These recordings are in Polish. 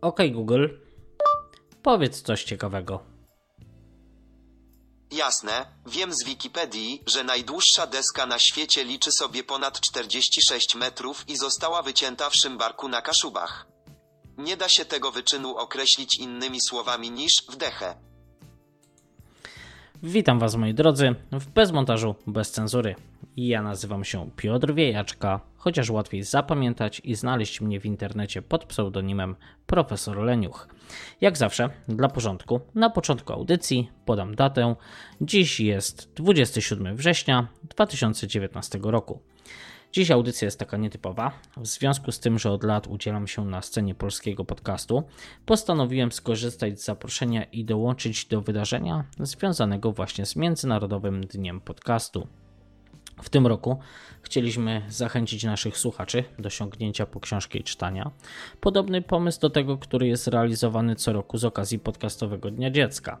OK Google, powiedz coś ciekawego. Jasne, wiem z Wikipedii, że najdłuższa deska na świecie liczy sobie ponad 46 metrów i została wycięta w Szymbarku na Kaszubach. Nie da się tego wyczynu określić innymi słowami niż wdechę. Witam Was moi drodzy w Bezmontażu bez cenzury. Ja nazywam się Piotr Wiejaczka, chociaż łatwiej zapamiętać i znaleźć mnie w internecie pod pseudonimem Profesor Leniuch. Jak zawsze, dla porządku, na początku audycji podam datę. Dziś jest 27 września 2019 roku. Dziś audycja jest taka nietypowa. W związku z tym, że od lat udzielam się na scenie polskiego podcastu, postanowiłem skorzystać z zaproszenia i dołączyć do wydarzenia związanego właśnie z Międzynarodowym Dniem Podcastu. W tym roku chcieliśmy zachęcić naszych słuchaczy do sięgnięcia po książki i czytania. Podobny pomysł do tego, który jest realizowany co roku z okazji podcastowego Dnia Dziecka.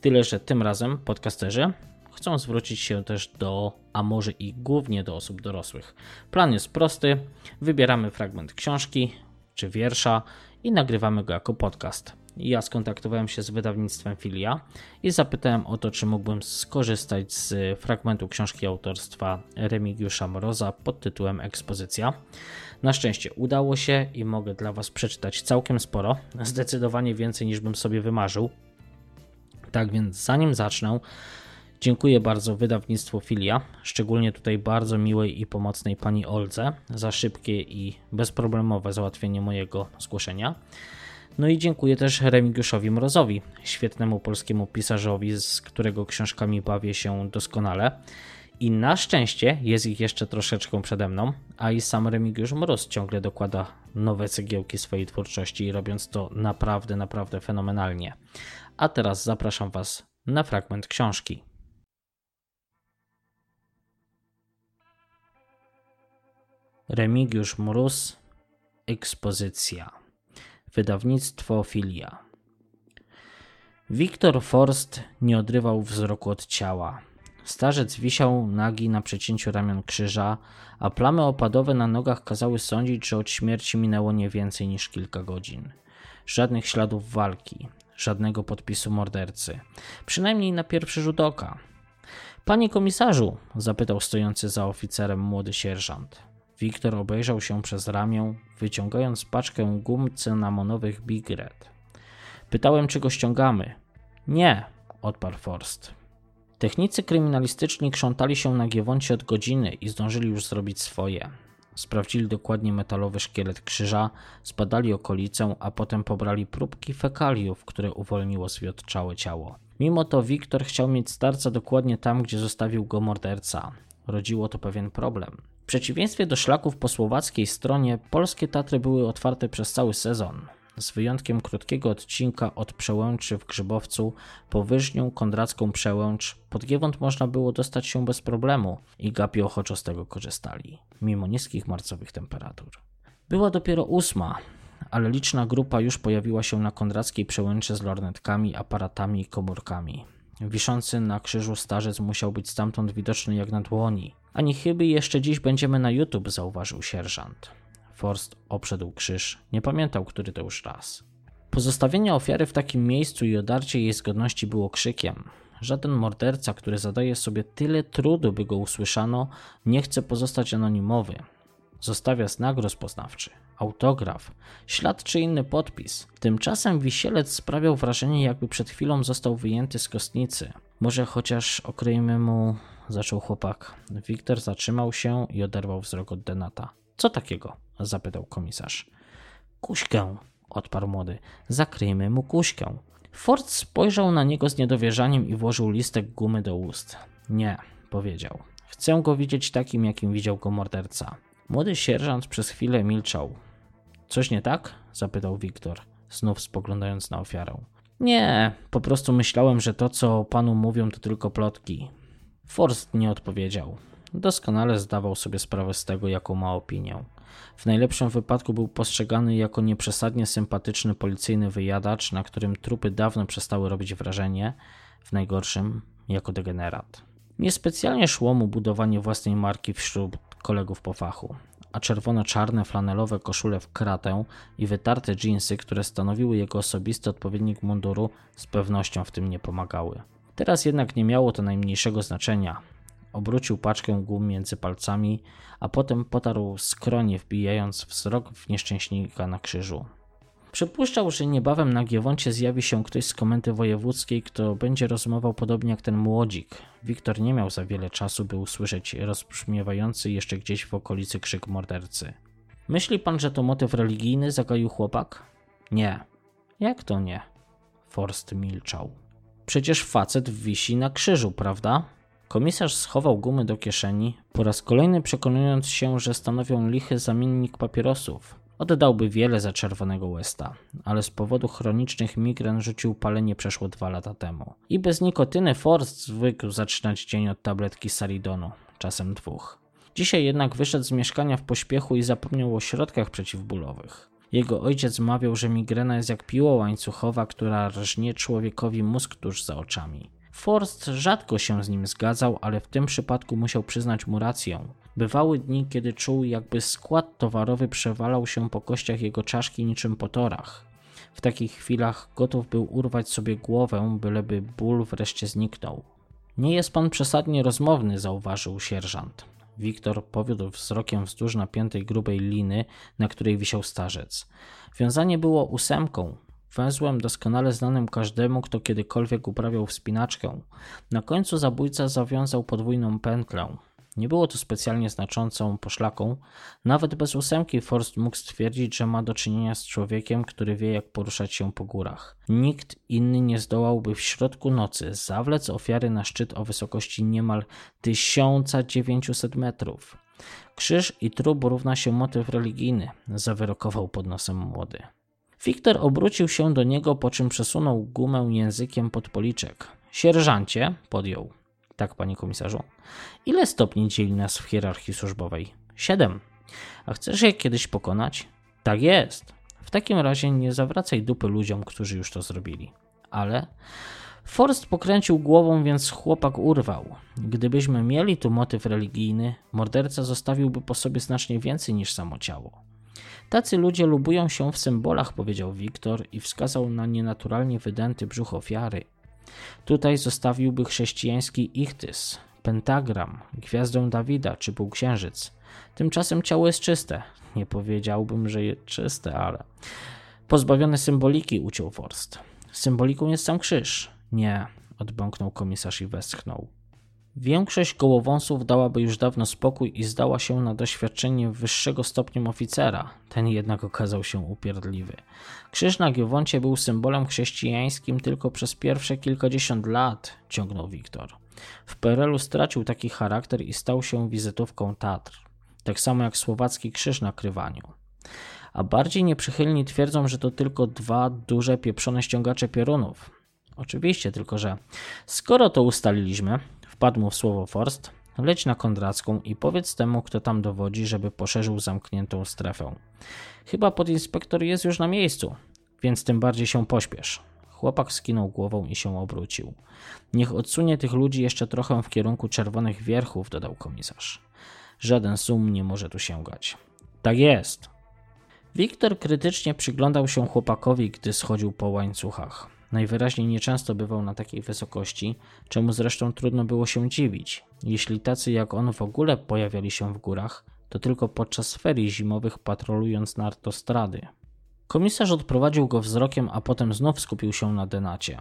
Tyle, że tym razem podcasterzy chcą zwrócić się też do, a może i głównie do osób dorosłych. Plan jest prosty: wybieramy fragment książki czy wiersza i nagrywamy go jako podcast. Ja skontaktowałem się z wydawnictwem Filia i zapytałem o to, czy mógłbym skorzystać z fragmentu książki autorstwa Remigiusza Mroza pod tytułem Ekspozycja. Na szczęście udało się i mogę dla Was przeczytać całkiem sporo, zdecydowanie więcej niż bym sobie wymarzył. Tak więc, zanim zacznę, Dziękuję bardzo wydawnictwu Filia, szczególnie tutaj bardzo miłej i pomocnej pani Olce za szybkie i bezproblemowe załatwienie mojego zgłoszenia. No i dziękuję też Remigiuszowi Mrozowi, świetnemu polskiemu pisarzowi, z którego książkami bawię się doskonale. I na szczęście jest ich jeszcze troszeczkę przede mną, a i sam Remigiusz Mroz ciągle dokłada nowe cegiełki swojej twórczości, robiąc to naprawdę, naprawdę fenomenalnie. A teraz zapraszam Was na fragment książki. Remigiusz Mróz Ekspozycja Wydawnictwo Filia Wiktor Forst nie odrywał wzroku od ciała. Starzec wisiał nagi na przecięciu ramion krzyża, a plamy opadowe na nogach kazały sądzić, że od śmierci minęło nie więcej niż kilka godzin. Żadnych śladów walki, żadnego podpisu mordercy, przynajmniej na pierwszy rzut oka. Panie komisarzu, zapytał stojący za oficerem młody sierżant. Wiktor obejrzał się przez ramię, wyciągając paczkę gum cynamonowych Big Red. Pytałem, czy go ściągamy. Nie, odparł Forst. Technicy kryminalistyczni krzątali się na Giewoncie od godziny i zdążyli już zrobić swoje. Sprawdzili dokładnie metalowy szkielet krzyża, zbadali okolicę, a potem pobrali próbki fekaliów, które uwolniło zwiotczałe ciało. Mimo to Wiktor chciał mieć starca dokładnie tam, gdzie zostawił go morderca. Rodziło to pewien problem. Przeciwieństwie do szlaków po słowackiej stronie, polskie Tatry były otwarte przez cały sezon. Z wyjątkiem krótkiego odcinka od przełęczy w Grzybowcu po Wyżnią Kondracką Przełęcz pod Giewont można było dostać się bez problemu i gapi ochoczo z tego korzystali, mimo niskich marcowych temperatur. Była dopiero ósma, ale liczna grupa już pojawiła się na Kondrackiej Przełęczy z lornetkami, aparatami i komórkami. Wiszący na krzyżu starzec musiał być stamtąd widoczny jak na dłoni. Ani chyby jeszcze dziś będziemy na YouTube, zauważył sierżant. Forst obszedł krzyż. Nie pamiętał, który to już raz. Pozostawienie ofiary w takim miejscu i odarcie jej zgodności było krzykiem. Żaden morderca, który zadaje sobie tyle trudu, by go usłyszano, nie chce pozostać anonimowy. Zostawia znak rozpoznawczy, autograf, ślad czy inny podpis. Tymczasem wisielec sprawiał wrażenie, jakby przed chwilą został wyjęty z kostnicy. Może chociaż okryjmy mu zaczął chłopak. Wiktor zatrzymał się i oderwał wzrok od Denata. Co takiego? zapytał komisarz. Kuśkę, odparł młody. Zakryjmy mu kuśkę. Ford spojrzał na niego z niedowierzaniem i włożył listek gumy do ust. Nie, powiedział. Chcę go widzieć takim, jakim widział go morderca. Młody sierżant przez chwilę milczał. Coś nie tak? zapytał Wiktor, znów spoglądając na ofiarę. Nie, po prostu myślałem, że to, co panu mówią, to tylko plotki. Forst nie odpowiedział. Doskonale zdawał sobie sprawę z tego, jaką ma opinię. W najlepszym wypadku był postrzegany jako nieprzesadnie sympatyczny policyjny wyjadacz, na którym trupy dawno przestały robić wrażenie, w najgorszym jako degenerat. Niespecjalnie szło mu budowanie własnej marki wśród kolegów po fachu, a czerwono-czarne flanelowe koszule w kratę i wytarte dżinsy, które stanowiły jego osobisty odpowiednik munduru, z pewnością w tym nie pomagały. Teraz jednak nie miało to najmniejszego znaczenia. Obrócił paczkę gum między palcami, a potem potarł skronie, wbijając wzrok w nieszczęśnika na krzyżu. Przypuszczał, że niebawem na Giewoncie zjawi się ktoś z komendy wojewódzkiej, kto będzie rozmował podobnie jak ten młodzik. Wiktor nie miał za wiele czasu, by usłyszeć rozbrzmiewający jeszcze gdzieś w okolicy krzyk mordercy. Myśli pan, że to motyw religijny? zagaił chłopak. Nie. Jak to nie? Forst milczał. Przecież facet wisi na krzyżu, prawda? Komisarz schował gumy do kieszeni, po raz kolejny przekonując się, że stanowią lichy zamiennik papierosów. Oddałby wiele za czerwonego Westa, ale z powodu chronicznych migren rzucił palenie przeszło dwa lata temu. I bez nikotyny Forst zwykł zaczynać dzień od tabletki Saridonu, czasem dwóch. Dzisiaj jednak wyszedł z mieszkania w pośpiechu i zapomniał o środkach przeciwbólowych. Jego ojciec mawiał, że migrena jest jak piła łańcuchowa, która rżnie człowiekowi mózg tuż za oczami. Forst rzadko się z nim zgadzał, ale w tym przypadku musiał przyznać mu rację. Bywały dni, kiedy czuł, jakby skład towarowy przewalał się po kościach jego czaszki niczym po torach. W takich chwilach gotów był urwać sobie głowę, byleby ból wreszcie zniknął. Nie jest pan przesadnie rozmowny, zauważył sierżant. Wiktor powiódł wzrokiem wzdłuż napiętej grubej liny, na której wisiał starzec. Wiązanie było ósemką, węzłem doskonale znanym każdemu, kto kiedykolwiek uprawiał wspinaczkę. Na końcu zabójca zawiązał podwójną pętlę. Nie było to specjalnie znaczącą poszlaką. Nawet bez ósemki Forst mógł stwierdzić, że ma do czynienia z człowiekiem, który wie jak poruszać się po górach. Nikt inny nie zdołałby w środku nocy zawlec ofiary na szczyt o wysokości niemal 1900 metrów. Krzyż i trup równa się motyw religijny, zawyrokował pod nosem młody. Wiktor obrócił się do niego, po czym przesunął gumę językiem pod policzek. Sierżancie, podjął. Tak, panie komisarzu. Ile stopni dzieli nas w hierarchii służbowej? Siedem. A chcesz je kiedyś pokonać? Tak jest. W takim razie nie zawracaj dupy ludziom, którzy już to zrobili. Ale Forst pokręcił głową, więc chłopak urwał. Gdybyśmy mieli tu motyw religijny, morderca zostawiłby po sobie znacznie więcej niż samo ciało. Tacy ludzie lubują się w symbolach, powiedział Wiktor i wskazał na nienaturalnie wydęty brzuch ofiary. Tutaj zostawiłby chrześcijański ichtys, pentagram, gwiazdę Dawida czy półksiężyc. Tymczasem ciało jest czyste. Nie powiedziałbym, że jest czyste, ale. Pozbawione symboliki, uciął Forst. Symboliką jest sam krzyż. Nie, odbąknął komisarz i westchnął. Większość gołowąsów dałaby już dawno spokój i zdała się na doświadczenie wyższego stopniem oficera. Ten jednak okazał się upierdliwy. Krzyż na Giewoncie był symbolem chrześcijańskim tylko przez pierwsze kilkadziesiąt lat, ciągnął Wiktor. W PRL-u stracił taki charakter i stał się wizytówką Tatr. Tak samo jak słowacki krzyż na krywaniu. A bardziej nieprzychylni twierdzą, że to tylko dwa duże pieprzone ściągacze piorunów. Oczywiście, tylko że skoro to ustaliliśmy, Wpadł mu w słowo Forst. Leć na Kondracką i powiedz temu, kto tam dowodzi, żeby poszerzył zamkniętą strefę. Chyba podinspektor jest już na miejscu, więc tym bardziej się pośpiesz. Chłopak skinął głową i się obrócił. Niech odsunie tych ludzi jeszcze trochę w kierunku czerwonych wierchów, dodał komisarz. Żaden sum nie może tu sięgać. Tak jest. Wiktor krytycznie przyglądał się chłopakowi, gdy schodził po łańcuchach. Najwyraźniej nieczęsto bywał na takiej wysokości, czemu zresztą trudno było się dziwić. Jeśli tacy jak on w ogóle pojawiali się w górach, to tylko podczas ferii zimowych patrolując na autostrady. Komisarz odprowadził go wzrokiem, a potem znów skupił się na denacie.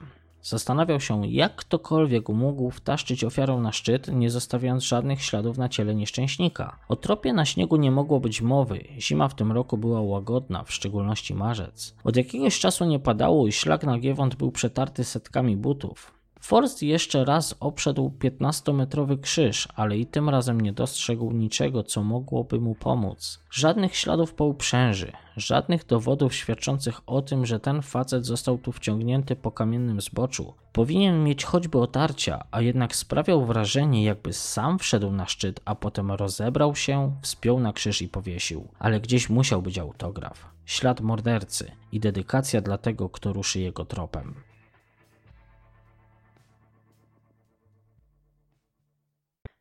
Zastanawiał się, jak ktokolwiek mógł wtaszczyć ofiarę na szczyt, nie zostawiając żadnych śladów na ciele nieszczęśnika. O tropie na śniegu nie mogło być mowy. Zima w tym roku była łagodna, w szczególności marzec. Od jakiegoś czasu nie padało i szlak na Giewont był przetarty setkami butów. Forst jeszcze raz obszedł 15-metrowy krzyż, ale i tym razem nie dostrzegł niczego, co mogłoby mu pomóc. Żadnych śladów po uprzęży, żadnych dowodów świadczących o tym, że ten facet został tu wciągnięty po kamiennym zboczu. Powinien mieć choćby otarcia, a jednak sprawiał wrażenie, jakby sam wszedł na szczyt, a potem rozebrał się, wspiął na krzyż i powiesił. Ale gdzieś musiał być autograf, ślad mordercy i dedykacja dla tego, kto ruszy jego tropem.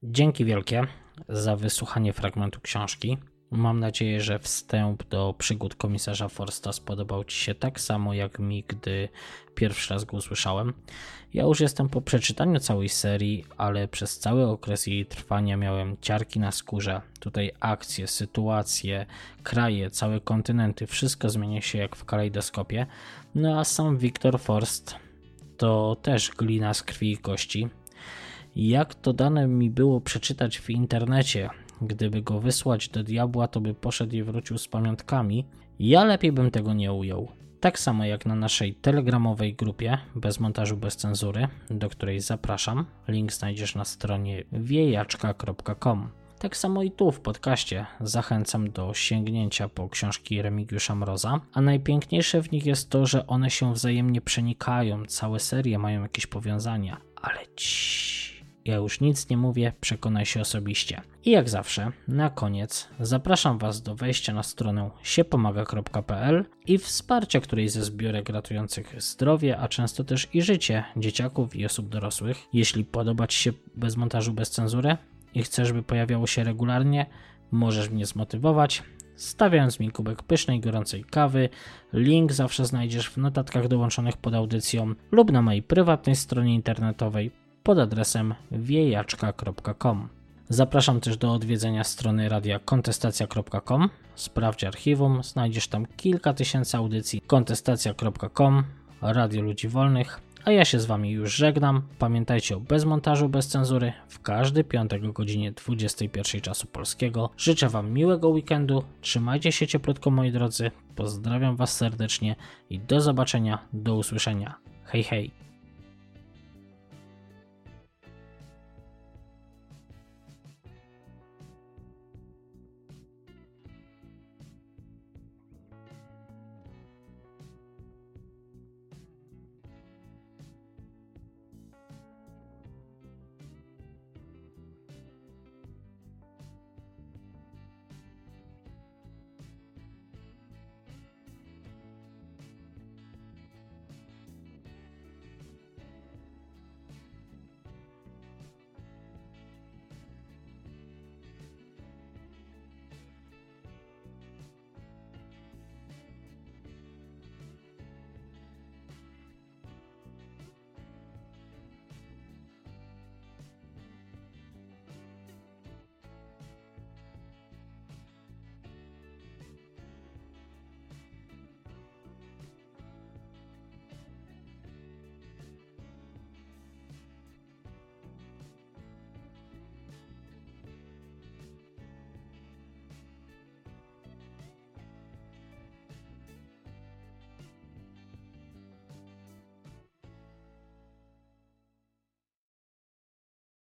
Dzięki wielkie za wysłuchanie fragmentu książki. Mam nadzieję, że wstęp do przygód komisarza Forsta spodobał Ci się tak samo jak mi, gdy pierwszy raz go usłyszałem. Ja już jestem po przeczytaniu całej serii, ale przez cały okres jej trwania miałem ciarki na skórze. Tutaj akcje, sytuacje, kraje, całe kontynenty, wszystko zmienia się jak w kalejdoskopie. No a sam Victor Forst to też glina z krwi i kości. Jak to dane mi było przeczytać w internecie, Gdyby go wysłać do diabła, to by poszedł i wrócił z pamiątkami. Ja lepiej bym tego nie ujął. Tak samo jak na naszej telegramowej grupie bez montażu, bez cenzury, do której zapraszam. Link znajdziesz na stronie wiejaczka.com. Tak samo i tu w podcaście zachęcam do sięgnięcia po książki Remigiusza Mroza, a najpiękniejsze w nich jest to, że one się wzajemnie przenikają, całe serie mają jakieś powiązania, ale ci ja już nic nie mówię, przekonaj się osobiście. I jak zawsze, na koniec zapraszam Was do wejścia na stronę siepomaga.pl i wsparcia którejś ze zbiorek ratujących zdrowie, a często też i życie dzieciaków i osób dorosłych. Jeśli podoba Ci się bez montażu, bez cenzury i chcesz, by pojawiało się regularnie, możesz mnie zmotywować stawiając mi kubek pysznej, gorącej kawy. Link zawsze znajdziesz w notatkach dołączonych pod audycją lub na mojej prywatnej stronie internetowej pod adresem wiejaczka.com. Zapraszam też do odwiedzenia strony radia kontestacja.com. Sprawdź archiwum, znajdziesz tam kilka tysięcy audycji. kontestacja.com, Radio Ludzi Wolnych. A ja się z Wami już żegnam. Pamiętajcie o bez montażu, bez cenzury w każdy piątek o godzinie 21 czasu polskiego. Życzę Wam miłego weekendu. Trzymajcie się cieplutko moi drodzy. Pozdrawiam Was serdecznie i do zobaczenia, do usłyszenia. Hej hej.